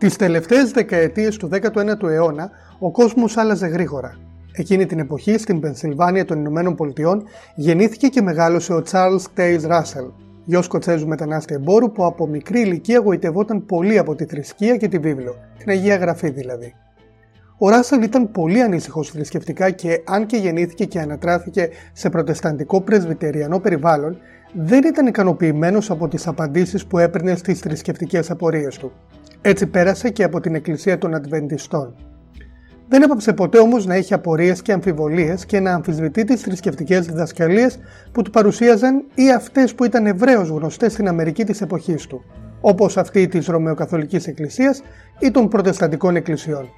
Τις τελευταίες δεκαετίες του 19ου αιώνα ο κόσμος άλλαζε γρήγορα. Εκείνη την εποχή στην Πενσιλβάνια των Ηνωμένων Πολιτειών γεννήθηκε και μεγάλωσε ο Charles Taze Russell, γιος Σκοτσέζου μετανάστη εμπόρου που από μικρή ηλικία γοητευόταν πολύ από τη θρησκεία και τη βίβλο, την Αγία Γραφή δηλαδή. Ο Ράσελ ήταν πολύ ανήσυχος θρησκευτικά και αν και γεννήθηκε και ανατράφηκε σε προτεσταντικό πρεσβυτεριανό περιβάλλον, δεν ήταν ικανοποιημένος από τις απαντήσεις που έπαιρνε στις θρησκευτικές απορίες του. Έτσι πέρασε και από την Εκκλησία των Αντβεντιστών. Δεν έπαψε ποτέ όμως να έχει απορίες και αμφιβολίες και να αμφισβητεί τις θρησκευτικές διδασκαλίες που του παρουσίαζαν ή αυτές που ήταν ευρέως γνωστές στην Αμερική της εποχής του, όπως αυτή της Ρωμαιοκαθολικής Εκκλησίας ή των Προτεσταντικών Εκκλησιών.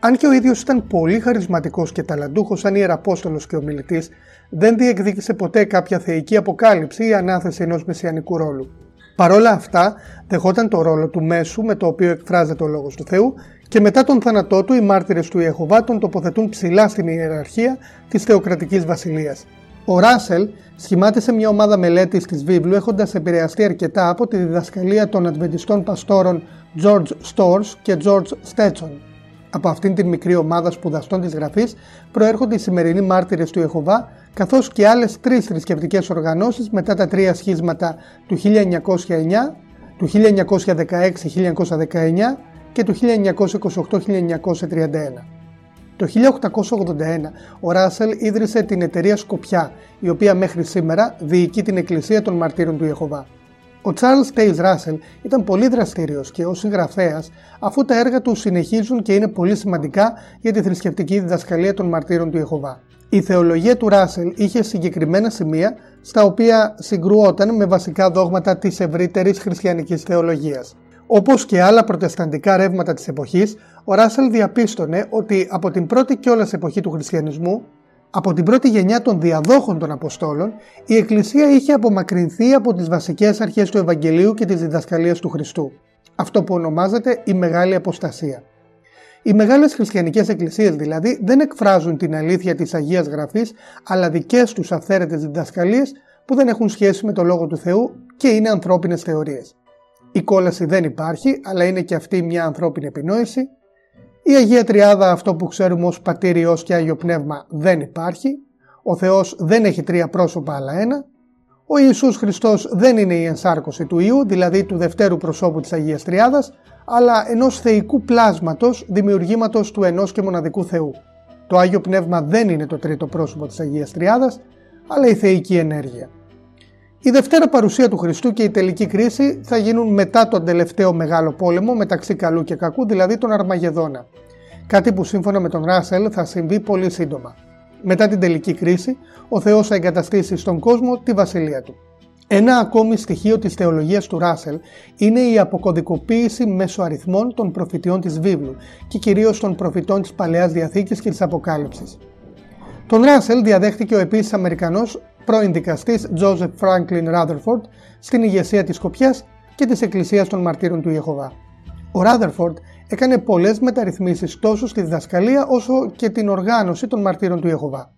Αν και ο ίδιος ήταν πολύ χαρισματικός και ταλαντούχος σαν ιεραπόστολος και ομιλητή, δεν διεκδίκησε ποτέ κάποια θεϊκή αποκάλυψη ή ανάθεση ενός μεσιανικού ρόλου. Παρόλα αυτά, δεχόταν το ρόλο του μέσου με το οποίο εκφράζεται ο λόγος του Θεού και μετά τον θάνατό του οι μάρτυρες του Ιεχωβά τον τοποθετούν ψηλά στην ιεραρχία της θεοκρατικής βασιλείας. Ο Ράσελ σχημάτισε μια ομάδα μελέτης της βίβλου έχοντας επηρεαστεί αρκετά από τη διδασκαλία των Αδβεντιστών Παστόρων George Storrs και George Stetson. Από αυτήν την μικρή ομάδα σπουδαστών της γραφής προέρχονται οι σημερινοί μάρτυρες του Ιεχωβά καθώς και άλλες τρεις θρησκευτικές οργανώσεις μετά τα τρία σχίσματα του 1909, του 1916-1919 και του 1928-1931. Το 1881 ο Ράσελ ίδρυσε την εταιρεία Σκοπιά, η οποία μέχρι σήμερα διοικεί την Εκκλησία των Μαρτύρων του Ιεχωβά. Ο Charles Taze Russell ήταν πολύ δραστήριος και ως συγγραφέας αφού τα έργα του συνεχίζουν και είναι πολύ σημαντικά για τη θρησκευτική διδασκαλία των μαρτύρων του Ιεχωβά. Η θεολογία του Ράσελ είχε συγκεκριμένα σημεία στα οποία συγκρουόταν με βασικά δόγματα της ευρύτερης χριστιανικής θεολογίας. Όπως και άλλα προτεσταντικά ρεύματα της εποχής, ο Ράσελ διαπίστωνε ότι από την πρώτη κιόλας εποχή του χριστιανισμού, από την πρώτη γενιά των διαδόχων των Αποστόλων, η Εκκλησία είχε απομακρυνθεί από τις βασικές αρχές του Ευαγγελίου και τη διδασκαλία του Χριστού. Αυτό που ονομάζεται η Μεγάλη Αποστασία. Οι μεγάλες χριστιανικές εκκλησίες δηλαδή δεν εκφράζουν την αλήθεια της Αγίας Γραφής, αλλά δικές τους αυθαίρετες διδασκαλίες που δεν έχουν σχέση με το λόγο του Θεού και είναι ανθρώπινες θεωρίες. Η κόλαση δεν υπάρχει, αλλά είναι και αυτή μια ανθρώπινη επινόηση. Η Αγία Τριάδα, αυτό που ξέρουμε ως Πατήρ, και Άγιο Πνεύμα, δεν υπάρχει. Ο Θεός δεν έχει τρία πρόσωπα, αλλά ένα. Ο Ιησούς Χριστός δεν είναι η ενσάρκωση του Ιού, δηλαδή του δευτέρου προσώπου της Αγίας Τριάδας, αλλά ενός θεϊκού πλάσματος, δημιουργήματος του ενός και μοναδικού Θεού. Το Άγιο Πνεύμα δεν είναι το τρίτο πρόσωπο της Αγίας Τριάδας, αλλά η θεϊκή ενέργεια. Η δευτέρα παρουσία του Χριστού και η τελική κρίση θα γίνουν μετά τον τελευταίο μεγάλο πόλεμο μεταξύ καλού και κακού, δηλαδή τον Αρμαγεδόνα. Κάτι που σύμφωνα με τον Ράσελ θα συμβεί πολύ σύντομα. Μετά την τελική κρίση, ο Θεός θα εγκαταστήσει στον κόσμο τη βασιλεία του. Ένα ακόμη στοιχείο της θεολογίας του Ράσελ είναι η αποκωδικοποίηση μέσω αριθμών των προφητιών της βίβλου και κυρίως των προφητών της Παλαιάς Διαθήκης και της Αποκάλυψης. Τον Ράσελ διαδέχτηκε ο επίσης Αμερικανός πρώην δικαστής Joseph Franklin Rutherford στην ηγεσία της Σκοπιάς και της Εκκλησίας των Μαρτύρων του Ιεχωβά. Ο Rutherford έκανε πολλές μεταρρυθμίσεις τόσο στη διδασκαλία όσο και την οργάνωση των Μαρτύρων του Ιεχωβά.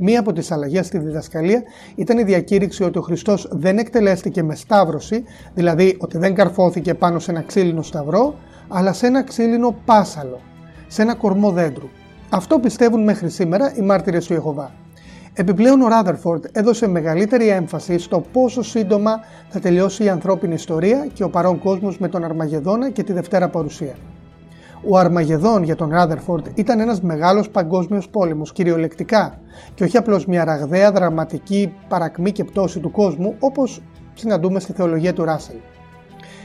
Μία από τις αλλαγές στη διδασκαλία ήταν η διακήρυξη ότι ο Χριστός δεν εκτελέστηκε με σταύρωση, δηλαδή ότι δεν καρφώθηκε πάνω σε ένα ξύλινο σταυρό, αλλά σε ένα ξύλινο πάσαλο, σε ένα κορμό δέντρου. Αυτό πιστεύουν μέχρι σήμερα οι μάρτυρες του Ιεχωβά. Επιπλέον ο Ράδερφορντ έδωσε μεγαλύτερη έμφαση στο πόσο σύντομα θα τελειώσει η ανθρώπινη ιστορία και ο παρόν κόσμος με τον Αρμαγεδόνα και τη Δευτέρα Παρουσία. Ο Αρμαγεδόν για τον Ράδερφορντ ήταν ένας μεγάλος παγκόσμιος πόλεμος κυριολεκτικά και όχι απλώς μια ραγδαία δραματική παρακμή και πτώση του κόσμου όπως συναντούμε στη θεολογία του Ράσελ.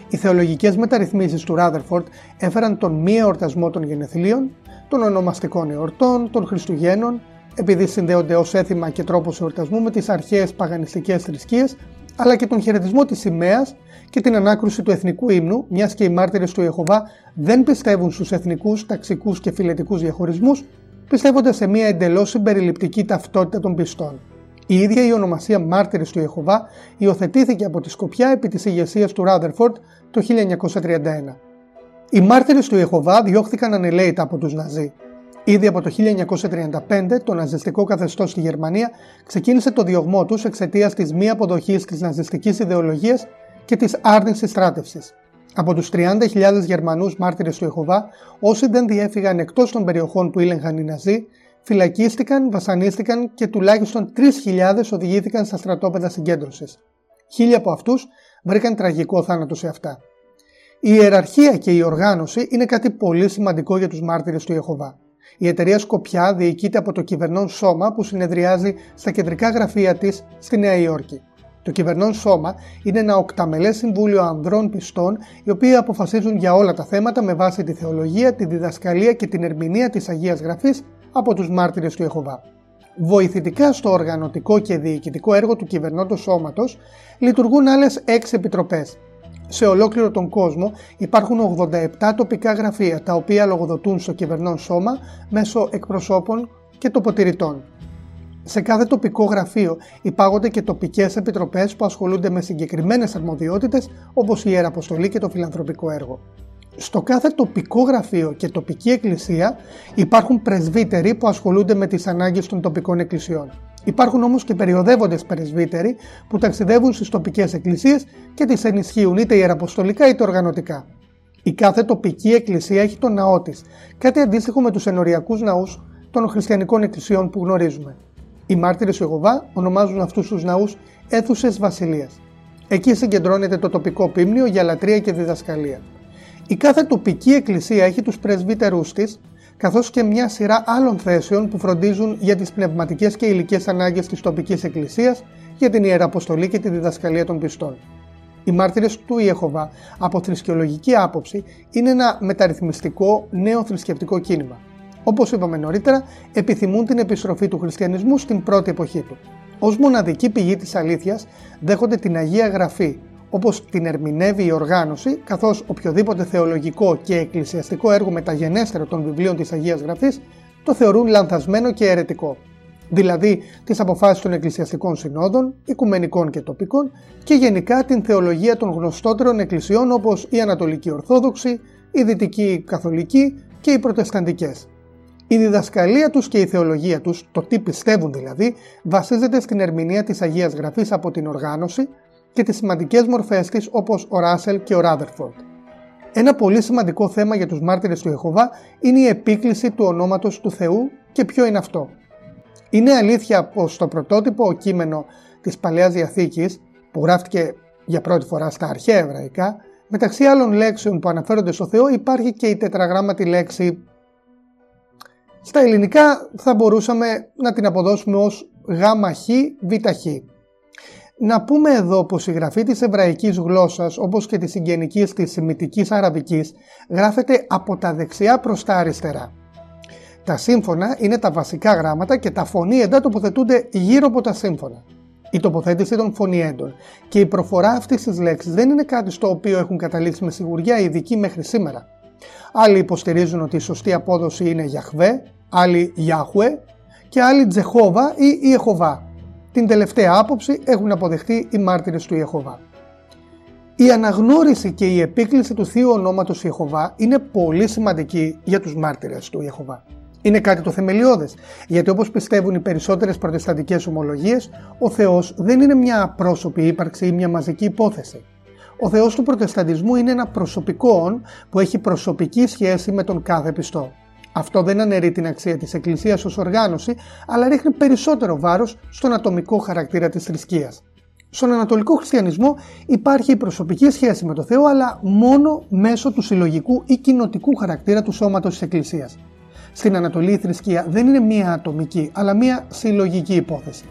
Οι θεολογικές μεταρρυθμίσεις του Ράδερφορντ έφεραν τον μη εορτασμό των γενεθλίων, των ονομαστικών εορτών, των Χριστουγέννων επειδή συνδέονται ως έθιμα και τρόπος εορτασμού με τις αρχαίες παγανιστικές θρησκείες, αλλά και τον χαιρετισμό της σημαίας και την ανάκρουση του εθνικού ύμνου, μιας και οι μάρτυρες του Ιεχωβά δεν πιστεύουν στους εθνικούς, ταξικούς και φιλετικούς διαχωρισμούς, πιστεύοντας σε μια εντελώς συμπεριληπτική ταυτότητα των πιστών. Η ίδια η ονομασία μάρτυρες του Ιεχωβά υιοθετήθηκε από τη Σκοπιά επί της ηγεσίας του Ράδερφορντ το 1931. Οι μάρτυρες του Ιεχωβά διώχθηκαν ανελαίητα από τους Ναζί. Ήδη από το 1935 το ναζιστικό καθεστώς στη Γερμανία ξεκίνησε το διωγμό τους εξαιτίας της μη αποδοχής της ναζιστικής ιδεολογίας και της άρνησης στράτευσης. Από τους 30.000 Γερμανούς μάρτυρες του Ιεχωβά, όσοι δεν διέφυγαν εκτός των περιοχών που ήλεγχαν οι Ναζί, φυλακίστηκαν, βασανίστηκαν και τουλάχιστον 3.000 οδηγήθηκαν στα στρατόπεδα συγκέντρωσης. Χίλια από αυτούς βρήκαν τραγικό θάνατο σε αυτά. Η ιεραρχία και η οργάνωση είναι κάτι πολύ σημαντικό για τους μάρτυρες του Ιεχωβά. Η εταιρεία Σκοπιά διοικείται από το κυβερνών σώμα που συνεδριάζει στα κεντρικά γραφεία της στη Νέα Υόρκη. Το κυβερνών σώμα είναι ένα οκταμελέ συμβούλιο ανδρών πιστών, οι οποίοι αποφασίζουν για όλα τα θέματα με βάση τη θεολογία, τη διδασκαλία και την ερμηνεία της Αγίας Γραφής από τους μάρτυρες του Ιεχωβά. Βοηθητικά στο οργανωτικό και διοικητικό έργο του κυβερνώντος σώματος λειτουργούν άλλες 6 επιτροπές. Σε ολόκληρο τον κόσμο υπάρχουν 87 τοπικά γραφεία τα οποία λογοδοτούν στο κυβερνών σώμα μέσω εκπροσώπων και τοποτηρητών. Σε κάθε τοπικό γραφείο υπάγονται και τοπικές επιτροπές που ασχολούνται με συγκεκριμένες αρμοδιότητες όπως η Ιεραποστολή και το φιλανθρωπικό έργο. Στο κάθε τοπικό γραφείο και τοπική εκκλησία υπάρχουν πρεσβύτεροι που ασχολούνται με τις ανάγκες των τοπικών εκκλησιών. Υπάρχουν όμως και περιοδεύοντες πρεσβύτεροι που ταξιδεύουν στις τοπικές εκκλησίες και τις ενισχύουν είτε ιεραποστολικά είτε οργανωτικά. Η κάθε τοπική εκκλησία έχει τον ναό της, κάτι αντίστοιχο με τους ενοριακούς ναούς των χριστιανικών εκκλησιών που γνωρίζουμε. Οι μάρτυρες του Ιεχωβά ονομάζουν αυτούς τους ναούς αίθουσες βασιλείας. Εκεί συγκεντρώνεται το τοπικό πίμνιο για λατρεία και διδασκαλία. Η κάθε τοπική εκκλησία έχει τους πρεσβύτερούς της, καθώς και μια σειρά άλλων θέσεων που φροντίζουν για τις πνευματικές και υλικές ανάγκες της τοπικής εκκλησίας, για την Ιεραποστολή και τη διδασκαλία των πιστών. Οι μάρτυρες του Ιεχωβά, από θρησκεολογική άποψη, είναι ένα μεταρρυθμιστικό νέο θρησκευτικό κίνημα. Όπως είπαμε νωρίτερα, επιθυμούν την επιστροφή του χριστιανισμού στην πρώτη εποχή του. Ως μοναδική πηγή της αλήθειας δέχονται την Αγία Γραφή, όπως την ερμηνεύει η οργάνωση, καθώς οποιοδήποτε θεολογικό και εκκλησιαστικό έργο μεταγενέστερο των βιβλίων της Αγίας Γραφής το θεωρούν λανθασμένο και αιρετικό. Δηλαδή τις αποφάσεις των εκκλησιαστικών συνόδων, οικουμενικών και τοπικών και γενικά την θεολογία των γνωστότερων εκκλησιών όπως η Ανατολική Ορθόδοξη, η Δυτική Καθολική και οι Προτεσταντικές. Η διδασκαλία τους και η θεολογία τους, το τι πιστεύουν δηλαδή, βασίζεται στην ερμηνεία της Αγίας Γραφής από την οργάνωση και τις σημαντικές μορφές της όπως ο Ράσελ και ο Ράδερφορντ. Ένα πολύ σημαντικό θέμα για τους μάρτυρες του Ιεχωβά είναι η επίκληση του ονόματος του Θεού και ποιο είναι αυτό. Είναι αλήθεια πως το πρωτότυπο κείμενο της Παλαιάς Διαθήκης που γράφτηκε για πρώτη φορά στα αρχαία εβραϊκά μεταξύ άλλων λέξεων που αναφέρονται στο Θεό υπάρχει και η τετραγράμματη λέξη στα ελληνικά θα μπορούσαμε να την αποδώσουμε ως ΓΧ ΒΧ. Να πούμε εδώ πως η γραφή της εβραϊκής γλώσσας όπως και της συγγενικής της σημιτικής αραβικής γράφεται από τα δεξιά προς τα αριστερά. Τα σύμφωνα είναι τα βασικά γράμματα και τα φωνήεντα τοποθετούνται γύρω από τα σύμφωνα. Η τοποθέτηση των φωνιέντων και η προφορά αυτής της λέξης δεν είναι κάτι στο οποίο έχουν καταλήξει με σιγουριά οι ειδικοί μέχρι σήμερα. Άλλοι υποστηρίζουν ότι η σωστή απόδοση είναι Γιαχβέ, άλλοι Γιάχουε και άλλοι Τζεχόβα ή Ιεχωβά. Την τελευταία άποψη έχουν αποδεχτεί οι μάρτυρες του Ιεχωβά. Η αναγνώριση και η επίκληση του Θείου Ονόματος Ιεχωβά είναι πολύ σημαντική για τους μάρτυρες του Ιεχωβά. Είναι κάτι το θεμελιώδες, γιατί όπως πιστεύουν οι περισσότερες προτεσταντικές ομολογίες, ο Θεός δεν είναι μια απρόσωπη ύπαρξη ή μια μαζική υπόθεση. Ο Θεός του προτεσταντισμού είναι ένα προσωπικό που έχει προσωπική σχέση με τον κάθε πιστό. Αυτό δεν αναιρεί την αξία της Εκκλησίας ως οργάνωση, αλλά ρίχνει περισσότερο βάρος στον ατομικό χαρακτήρα της θρησκείας. Στον Ανατολικό Χριστιανισμό υπάρχει η προσωπική σχέση με το Θεό, αλλά μόνο μέσω του συλλογικού ή κοινοτικού χαρακτήρα του σώματος της Εκκλησίας. Στην Ανατολή η θρησκεία δεν είναι μία ατομική, αλλά μία συλλογική υπόθεση.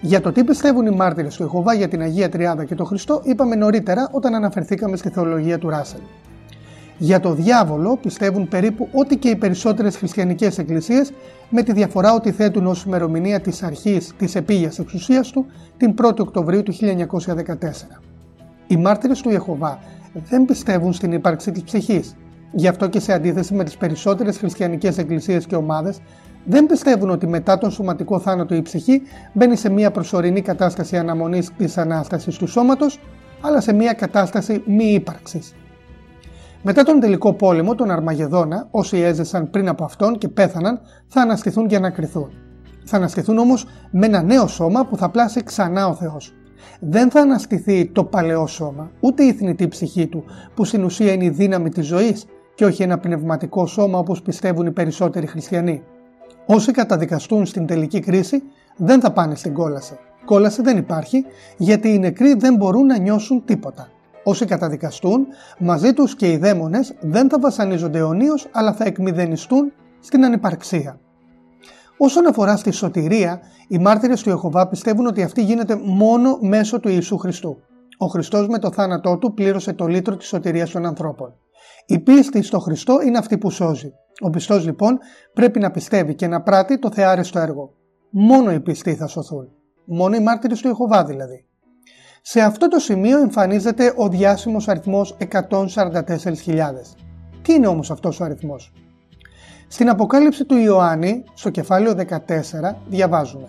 Για το τι πιστεύουν οι μάρτυρες του Ιεχωβά για την Αγία Τριάδα και τον Χριστό είπαμε νωρίτερα όταν αναφερθήκαμε στη θεολογία του Ράσελ. Για το διάβολο πιστεύουν περίπου ό,τι και οι περισσότερες χριστιανικές εκκλησίες με τη διαφορά ότι θέτουν ως ημερομηνία της αρχής της επίγειας εξουσίας του την 1η Οκτωβρίου του 1914. Οι μάρτυρες του Ιεχωβά δεν πιστεύουν στην ύπαρξη της ψυχής. Γι' αυτό και σε αντίθεση με τις περισσότερες χριστιανικές εκκλησίες και ομάδες δεν πιστεύουν ότι μετά τον σωματικό θάνατο η ψυχή μπαίνει σε μια προσωρινή κατάσταση αναμονής της Ανάστασης του σώματος, αλλά σε μια κατάσταση μη ύπαρξης. Μετά τον τελικό πόλεμο, τον Αρμαγεδόνα, όσοι έζεσαν πριν από αυτόν και πέθαναν, θα αναστηθούν για να κρυθούν. Θα αναστηθούν όμως με ένα νέο σώμα που θα πλάσει ξανά ο Θεός. δεν θα αναστηθεί το παλαιό σώμα, ούτε η θνητή ψυχή του, που στην ουσία είναι η δύναμη της ζωής και όχι ένα πνευματικό σώμα όπως πιστεύουν οι περισσότεροι χριστιανοί. Όσοι καταδικαστούν στην τελική κρίση δεν θα πάνε στην κόλαση. Κόλαση δεν υπάρχει γιατί οι νεκροί δεν μπορούν να νιώσουν τίποτα. Όσοι καταδικαστούν, μαζί τους και οι δαίμονες δεν θα βασανίζονται αιωνίως αλλά θα εκμυδενιστούν στην ανυπαρξία. Όσον αφορά στη σωτηρία, οι μάρτυρες του Ιεχωβά πιστεύουν ότι αυτή γίνεται μόνο μέσω του Ιησού Χριστού. Ο Χριστός με το θάνατό του πλήρωσε το λίτρο της σωτηρίας των ανθρώπων. Η πίστη στο Χριστό είναι αυτή που σώζει. Ο πιστός λοιπόν πρέπει να πιστεύει και να πράττει το θεάρεστο έργο. Μόνο οι πιστοί θα σωθούν. Μόνο οι μάρτυρες του Ιεχωβά δηλαδή. Σε αυτό το σημείο εμφανίζεται ο διάσημος αριθμός 144.000. Τι είναι όμως αυτός ο αριθμός; Στην Αποκάλυψη του Ιωάννη, στο κεφάλαιο 14, διαβάζουμε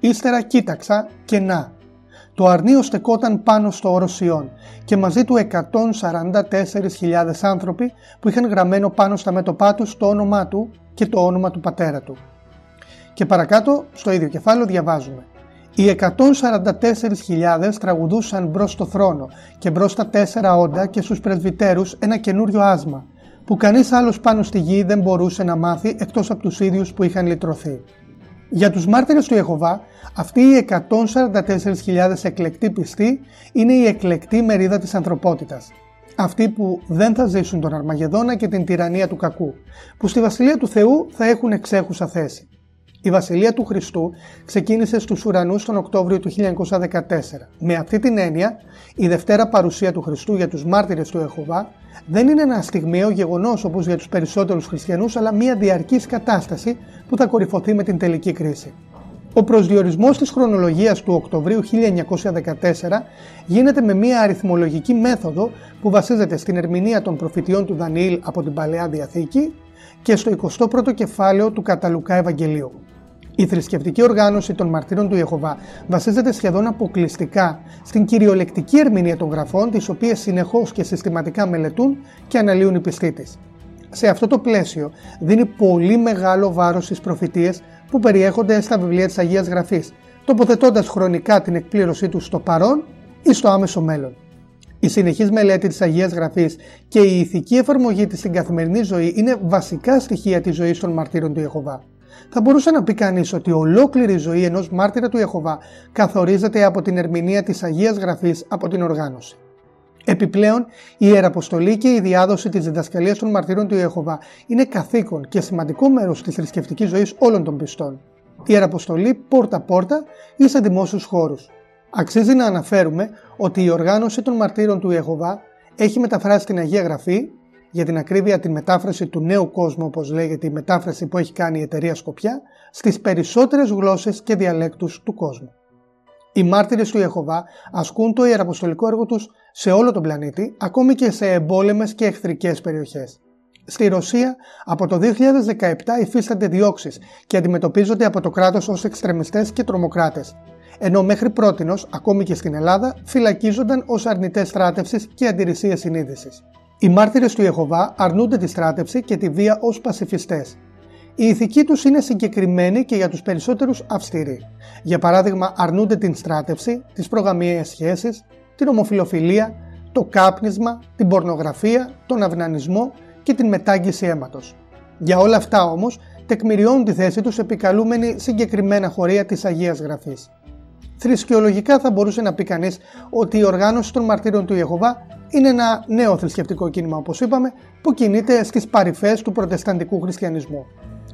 «Ύστερα κοίταξα και να, το αρνίο στεκόταν πάνω στο όρος Σιών και μαζί του 144.000 άνθρωποι που είχαν γραμμένο πάνω στα μέτωπά τους το όνομά του και το όνομα του πατέρα του. Και παρακάτω, στο ίδιο κεφάλαιο διαβάζουμε οι 144.000 τραγουδούσαν μπρος στο θρόνο και μπρος στα τέσσερα όντα και στους πρεσβυτέρους ένα καινούριο άσμα που κανείς άλλος πάνω στη γη δεν μπορούσε να μάθει εκτός από τους ίδιους που είχαν λυτρωθεί. Για τους μάρτυρες του Ιεχωβά, αυτοί οι 144.000 εκλεκτοί πιστοί είναι η εκλεκτή μερίδα της ανθρωπότητας. Αυτοί που δεν θα ζήσουν τον Αρμαγεδόνα και την τυραννία του κακού, που στη Βασιλεία του Θεού θα έχουν εξέχουσα θέση. Η Βασιλεία του Χριστού ξεκίνησε στους ουρανούς τον Οκτώβριο του 1914. Με αυτή την έννοια, η Δευτέρα παρουσία του Χριστού για τους μάρτυρες του Εχωβά δεν είναι ένα στιγμιαίο γεγονός όπως για τους περισσότερους χριστιανούς, αλλά μια διαρκής κατάσταση που θα κορυφωθεί με την τελική κρίση. Ο προσδιορισμός της χρονολογίας του Οκτωβρίου 1914 γίνεται με μια αριθμολογική μέθοδο που βασίζεται στην ερμηνεία των προφητιών του Δανιήλ από την Παλαιά Διαθήκη και στο 21ο κεφάλαιο του Καταλουκά Ευαγγελίου. Η θρησκευτική οργάνωση των μαρτύρων του Ιεχωβά βασίζεται σχεδόν αποκλειστικά στην κυριολεκτική ερμηνεία των γραφών, τις οποίες συνεχώς και συστηματικά μελετούν και αναλύουν οι πιστοί της. Σε αυτό το πλαίσιο δίνει πολύ μεγάλο βάρος στις προφητείες που περιέχονται στα βιβλία της Αγίας Γραφής, τοποθετώντας χρονικά την εκπλήρωσή τους στο παρόν ή στο άμεσο μέλλον. Η συνεχής μελέτη της Αγίας Γραφής και η ηθική εφαρμογή της στην καθημερινή ζωή είναι βασικά στοιχεία της ζωής των μαρτύρων του Ιεχωβά. Θα μπορούσε να πει κανείς ότι ολόκληρη η ζωή ενός μάρτυρα του Ιεχωβά καθορίζεται από την ερμηνεία της Αγίας Γραφής από την οργάνωση. Επιπλέον, η Ιεραποστολή και η διάδοση της διδασκαλίας των μαρτύρων του Ιεχωβά είναι καθήκον και σημαντικό μέρος της θρησκευτικής ζωής όλων των πιστών. Η Ιεραποστολή πόρτα-πόρτα ή σε δημόσιους χώρους. Αξίζει να αναφέρουμε ότι η οργάνωση των μαρτύρων του Ιεχωβά έχει μεταφράσει την Αγία Γραφή, για την ακρίβεια τη μετάφραση του νέου κόσμου όπως λέγεται η μετάφραση που έχει κάνει η εταιρεία Σκοπιά, στις περισσότερες γλώσσες και διαλέκτους του κόσμου. Οι μάρτυρες του Ιεχωβά ασκούν το ιεραποστολικό έργο τους σε όλο τον πλανήτη, ακόμη και σε εμπόλεμες και εχθρικές περιοχές. Στη Ρωσία από το 2017 υφίστανται διώξεις και αντιμετωπίζονται από το κράτος ως εξτρεμιστές και τρομοκράτες, ενώ μέχρι πρότινο, ακόμη και στην Ελλάδα, φυλακίζονταν ως αρνητές στράτευσης και αντιρρησία συνείδησης. Οι μάρτυρες του Ιεχοβά αρνούνται τη στράτευση και τη βία ως πασιφιστές. Η ηθική τους είναι συγκεκριμένη και για τους περισσότερους αυστηρή. Για παράδειγμα, αρνούνται την στράτευση, τις προγαμιαίε σχέσει, την ομοφιλοφιλία, το κάπνισμα, την πορνογραφία, τον αυνανισμό και την μετάγγιση αίματος. Για όλα αυτά όμως τεκμηριώνουν τη θέση τους επικαλούμενοι συγκεκριμένα χωρία της Αγίας Γραφής. Θρησκεολογικά θα μπορούσε να πει κανείς ότι η οργάνωση των μαρτύρων του Ιεχωβά είναι ένα νέο θρησκευτικό κίνημα, όπως είπαμε, που κινείται στις παρυφές του προτεσταντικού χριστιανισμού.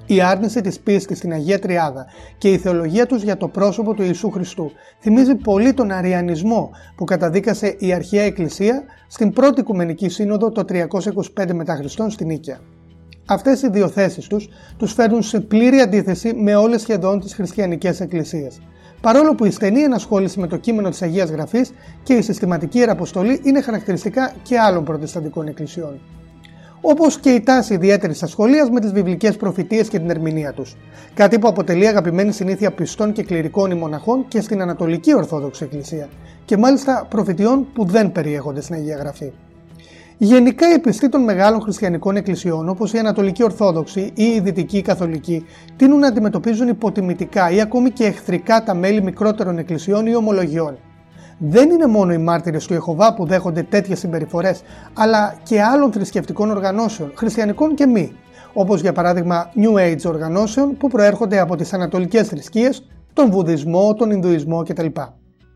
Η άρνηση της πίστης στην Αγία Τριάδα και η θεολογία τους για το πρόσωπο του Ιησού Χριστού θυμίζει πολύ τον Αριανισμό που καταδίκασε η αρχαία Εκκλησία στην πρώτη Οικουμενική Σύνοδο το 325 μετά Χριστόν στην Νίκαια. Αυτές οι δύο θέσεις τους τους φέρνουν σε πλήρη αντίθεση με όλες σχεδόν τις χριστιανικές εκκλησίες παρόλο που η στενή ενασχόληση με το κείμενο της Αγίας Γραφής και η συστηματική ιεραποστολή είναι χαρακτηριστικά και άλλων προτεσταντικών εκκλησιών. Όπως και η τάση ιδιαίτερης ασχολία με τις βιβλικές προφητείες και την ερμηνεία τους, κάτι που αποτελεί αγαπημένη συνήθεια πιστών και κληρικών ή μοναχών και στην Ανατολική Ορθόδοξη Εκκλησία, και μάλιστα προφητιών που δεν περιέχονται στην Αγία Γραφή. Γενικά οι πιστοί των μεγάλων χριστιανικών εκκλησιών όπως η Ανατολική Ορθόδοξη ή η Δυτική Καθολική τείνουν να αντιμετωπίζουν υποτιμητικά ή ακόμη και εχθρικά τα μέλη μικρότερων εκκλησιών ή ομολογιών. δεν είναι μόνο οι μάρτυρες του Ιεχωβά που δέχονται τέτοιες συμπεριφορές, αλλά και άλλων θρησκευτικών οργανώσεων, χριστιανικών και μη, όπως για παράδειγμα New Age οργανώσεων που προέρχονται από τις ανατολικές θρησκείες, τον Βουδισμό, τον Ινδουισμό κτλ.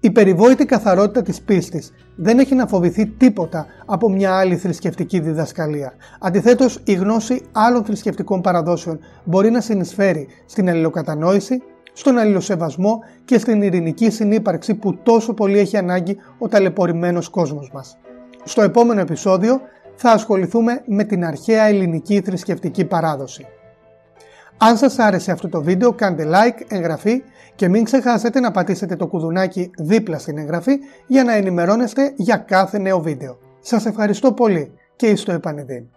Η περιβόητη καθαρότητα της πίστης δεν έχει να φοβηθεί τίποτα από μια άλλη θρησκευτική διδασκαλία. Αντιθέτως, η γνώση άλλων θρησκευτικών παραδόσεων μπορεί να συνεισφέρει στην αλληλοκατανόηση, στον αλληλοσεβασμό και στην ειρηνική συνύπαρξη που τόσο πολύ έχει ανάγκη ο ταλαιπωρημένος κόσμος μας. Στο επόμενο επεισόδιο θα ασχοληθούμε με την αρχαία ελληνική θρησκευτική παράδοση. Αν σας άρεσε αυτό το βίντεο κάντε like, εγγραφή και μην ξεχάσετε να πατήσετε το κουδουνάκι δίπλα στην εγγραφή για να ενημερώνεστε για κάθε νέο βίντεο. Σας ευχαριστώ πολύ και εις το επανειδήν.